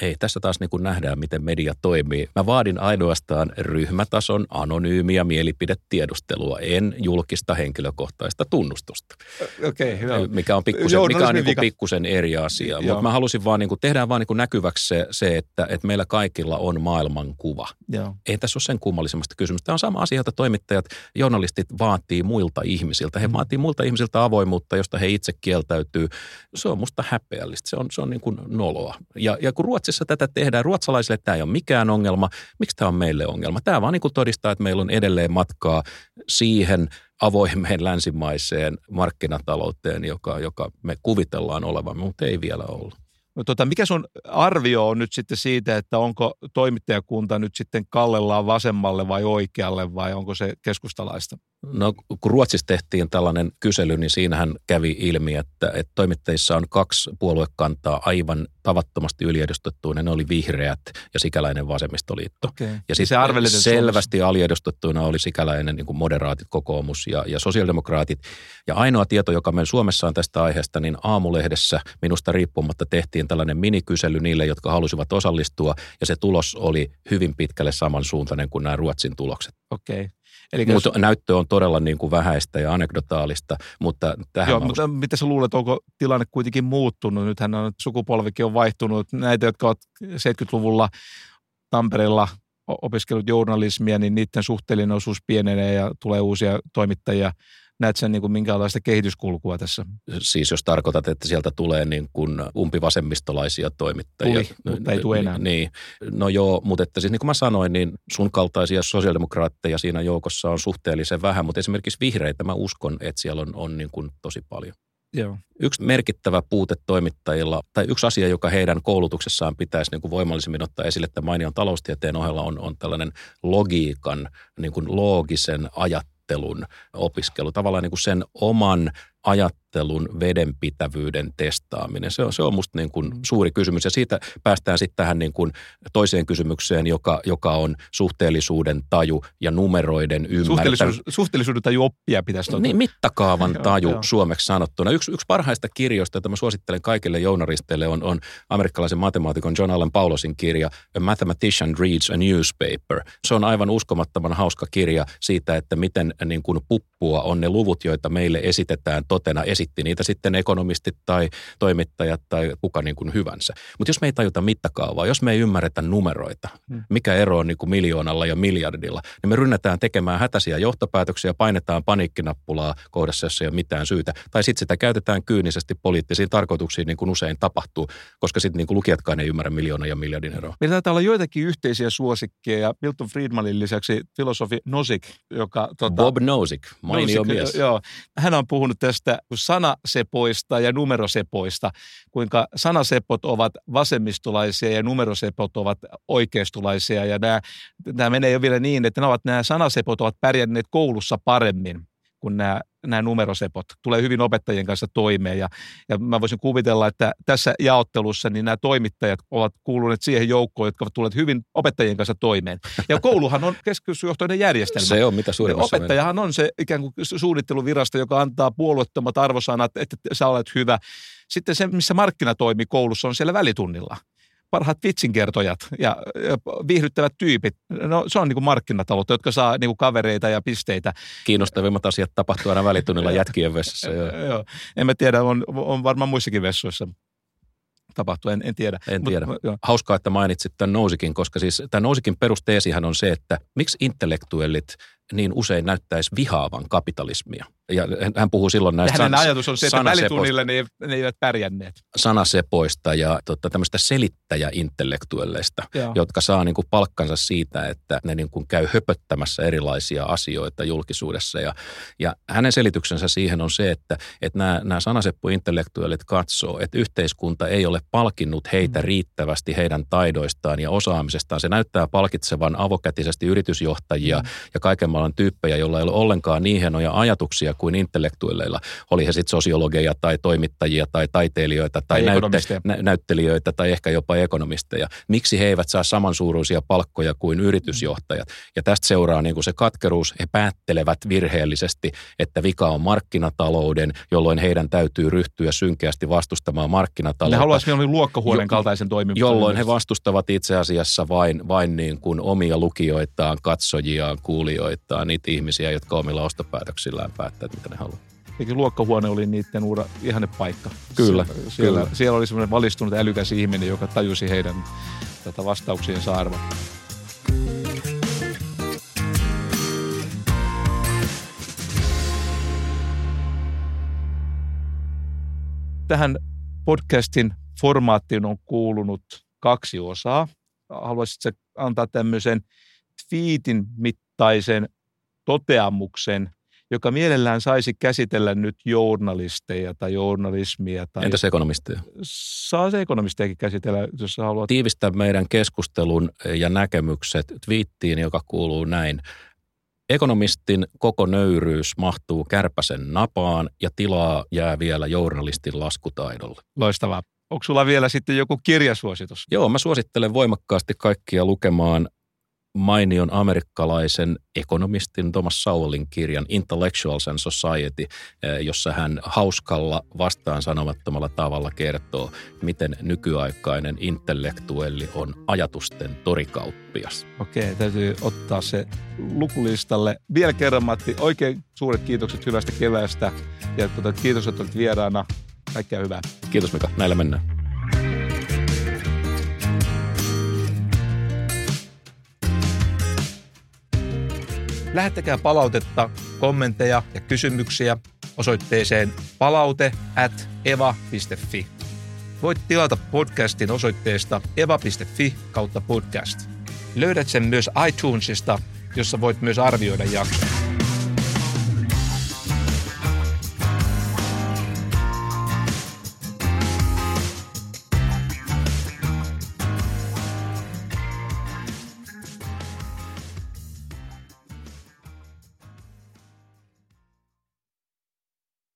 Ei, tässä taas niin kuin nähdään, miten media toimii. Mä vaadin ainoastaan ryhmätason anonyymiä mielipidetiedustelua, en julkista henkilökohtaista tunnustusta. Okei, okay, hyvä. Mikä on pikkusen, mikä on niin kuin pikkusen eri asia. Mutta mä halusin vaan, niin kuin, tehdään vaan niin kuin näkyväksi se, se että, että meillä kaikilla on maailmankuva. Joo. Ei tässä ole sen kummallisemmasta kysymystä. Tämä on sama asia, jota toimittajat, journalistit vaatii muilta ihmisiltä. He mm. vaatii muilta ihmisiltä avoimuutta, josta he itse kieltäytyy. Se on musta häpeällistä. Se on, se on niin kuin noloa. Ja, ja kun Ruotsissa tätä tehdään, ruotsalaisille tämä ei ole mikään ongelma. Miksi tämä on meille ongelma? Tämä vaan niin kuin todistaa, että meillä on edelleen matkaa siihen avoimeen länsimaiseen markkinatalouteen, joka, joka me kuvitellaan olevan, mutta ei vielä ollut. No tota, mikä sun arvio on nyt sitten siitä, että onko toimittajakunta nyt sitten kallellaan vasemmalle vai oikealle vai onko se keskustalaista? No kun Ruotsissa tehtiin tällainen kysely, niin siinähän kävi ilmi, että, että toimittajissa on kaksi puoluekantaa aivan tavattomasti yliedustettuina. Ne oli vihreät ja sikäläinen vasemmistoliitto. Okay. Ja siis se selvästi Suomessa. aliedustettuina oli sikäläinen niin kuin moderaatit, kokoomus ja, ja sosiaalidemokraatit. Ja ainoa tieto, joka meillä Suomessa on tästä aiheesta, niin aamulehdessä minusta riippumatta tehtiin tällainen minikysely niille, jotka halusivat osallistua. Ja se tulos oli hyvin pitkälle samansuuntainen kuin nämä Ruotsin tulokset. Okei. Okay. Eli mutta jos... näyttö on todella niin kuin vähäistä ja anekdotaalista, mutta tähän Joo, mutta mitä sä luulet, onko tilanne kuitenkin muuttunut? Nythän on, sukupolvikin on vaihtunut. Näitä, jotka ovat 70-luvulla Tampereella opiskellut journalismia, niin niiden suhteellinen osuus pienenee ja tulee uusia toimittajia näet sen niin kuin minkälaista kehityskulkua tässä? Siis jos tarkoitat, että sieltä tulee niin kuin umpivasemmistolaisia toimittajia. Tuli, mutta ei tule enää. Niin, no joo, mutta että siis niin kuin mä sanoin, niin sun kaltaisia sosiaalidemokraatteja siinä joukossa on suhteellisen vähän, mutta esimerkiksi vihreitä mä uskon, että siellä on, on niin kuin tosi paljon. Joo. Yksi merkittävä puute toimittajilla, tai yksi asia, joka heidän koulutuksessaan pitäisi niin kuin voimallisemmin ottaa esille tämän mainion taloustieteen ohella, on, on tällainen logiikan, niin kuin loogisen ajattelun opiskelu. Tavallaan niin kuin sen oman ajattelun vedenpitävyyden testaaminen. Se on, se on musta niin kuin suuri kysymys ja siitä päästään sitten tähän niin kuin toiseen kysymykseen, joka, joka on suhteellisuuden taju ja numeroiden ymmärtäminen. Suhteellisuus, suhteellisuuden taju oppia pitäisi tuota. Niin, mittakaavan taju joo, suomeksi sanottuna. Yksi, yksi parhaista kirjoista, jota mä suosittelen kaikille journalisteille, on, on amerikkalaisen matemaatikon John Allen Paulosin kirja A Mathematician Reads a Newspaper. Se on aivan uskomattoman hauska kirja siitä, että miten niin kuin puppua on ne luvut, joita meille esitetään totena. Esitti niitä sitten ekonomistit tai toimittajat tai kuka niin kuin hyvänsä. Mutta jos me ei tajuta mittakaavaa, jos me ei ymmärretä numeroita, hmm. mikä ero on niin kuin miljoonalla ja miljardilla, niin me rynnätään tekemään hätäisiä johtopäätöksiä, painetaan paniikkinappulaa kohdassa, jossa ei ole mitään syytä. Tai sitten sitä käytetään kyynisesti poliittisiin tarkoituksiin, niin kuin usein tapahtuu, koska sitten niin kuin lukijatkaan ei ymmärrä miljoona ja miljardin eroa. Meillä taitaa olla joitakin yhteisiä suosikkeja. Milton Friedmanin lisäksi filosofi Nozick, joka... Tota, Bob Nozick, mainio Nozick, mies. Joo, hän on puhunut tästä sanasepoista ja numerosepoista, kuinka sanasepot ovat vasemmistolaisia ja numerosepot ovat oikeistolaisia. Ja nämä, nämä menee jo vielä niin, että nämä, ovat, nämä sanasepot ovat pärjänneet koulussa paremmin kuin nämä, nämä numerosepot. Tulee hyvin opettajien kanssa toimeen ja, ja mä voisin kuvitella, että tässä jaottelussa niin nämä toimittajat ovat kuuluneet siihen joukkoon, jotka ovat tulleet hyvin opettajien kanssa toimeen. Ja kouluhan on keskusjohtoinen järjestelmä. Se on mitä suurimmassa Opettajahan on se ikään kuin suunnitteluvirasto, joka antaa puolueettomat arvosanat, että sä olet hyvä. Sitten se, missä markkina toimii koulussa, on siellä välitunnilla parhaat vitsinkertojat ja, viihdyttävät tyypit. No se on niin kuin markkinataloutta, jotka saa niin kuin kavereita ja pisteitä. Kiinnostavimmat asiat tapahtuu aina välitunnilla jätkien vessassa. joo. joo. En mä tiedä, on, on varmaan muissakin vessoissa tapahtuu, en, en tiedä. En tiedä. Mut, Hauskaa, että mainitsit tämän nousikin, koska siis tämän nousikin perusteesihän on se, että miksi intellektuellit niin usein näyttäisi vihaavan kapitalismia – ja hän puhuu silloin näistä Hänen ajatus on se, että välitunnille ne, ne eivät pärjänneet. Sanasepoista ja tota, tämmöistä selittäjäintellektuelleista, Joo. jotka saa niin kuin palkkansa siitä, että ne niin kuin käy höpöttämässä erilaisia asioita julkisuudessa. Ja, ja hänen selityksensä siihen on se, että, että nämä, nämä sanaseppuintellektuellit katsoo, että yhteiskunta ei ole palkinnut heitä mm. riittävästi heidän taidoistaan ja osaamisestaan. Se näyttää palkitsevan avokätisesti yritysjohtajia mm. ja kaiken maailman tyyppejä, joilla ei ole ollenkaan niin hienoja ajatuksia kuin intellektuelleilla, oli he sitten sosiologeja tai toimittajia tai taiteilijoita tai, tai näytte, nä, näyttelijöitä tai ehkä jopa ekonomisteja. Miksi he eivät saa samansuuruisia palkkoja kuin yritysjohtajat? Ja tästä seuraa niin kuin se katkeruus. He päättelevät virheellisesti, että vika on markkinatalouden, jolloin heidän täytyy ryhtyä synkeästi vastustamaan markkinataloutta. Ne haluaisivat luokkahuoneen kaltaisen toiminnan. Jolloin he vastustavat itse asiassa vain, vain niin kuin omia lukijoitaan, katsojiaan, kuulijoitaan, niitä ihmisiä, jotka omilla ostopäätöksillään päättävät, mitä ne haluavat. Eikä luokkahuone oli niiden uura ihanne paikka. Kyllä. Siellä, kyllä. siellä oli semmoinen valistunut älykäs ihminen, joka tajusi heidän tätä vastauksiensa arvon. Tähän podcastin formaattiin on kuulunut kaksi osaa. Haluaisitko antaa tämmöisen twiitin mittaisen toteamuksen, mielellään saisi käsitellä nyt journalisteja tai journalismia. Tai Entäs ekonomisteja? Saa se ekonomistejakin käsitellä, jos haluat. Tiivistää meidän keskustelun ja näkemykset twiittiin, joka kuuluu näin. Ekonomistin koko nöyryys mahtuu kärpäsen napaan ja tilaa jää vielä journalistin laskutaidolle. Loistavaa. Onko sulla vielä sitten joku kirjasuositus? Joo, mä suosittelen voimakkaasti kaikkia lukemaan mainion amerikkalaisen ekonomistin Thomas Sowellin kirjan Intellectuals and Society, eh, jossa hän hauskalla vastaan sanomattomalla tavalla kertoo, miten nykyaikainen intellektuelli on ajatusten torikauppias. Okei, täytyy ottaa se lukulistalle. Vielä kerran Matti, oikein suuret kiitokset hyvästä keväästä ja tuota, kiitos, että olit vieraana. Kaikkea hyvää. Kiitos Mika, näillä mennään. Lähettäkää palautetta, kommentteja ja kysymyksiä osoitteeseen palaute at eva.fi. Voit tilata podcastin osoitteesta eva.fi kautta podcast. Löydät sen myös iTunesista, jossa voit myös arvioida jakson.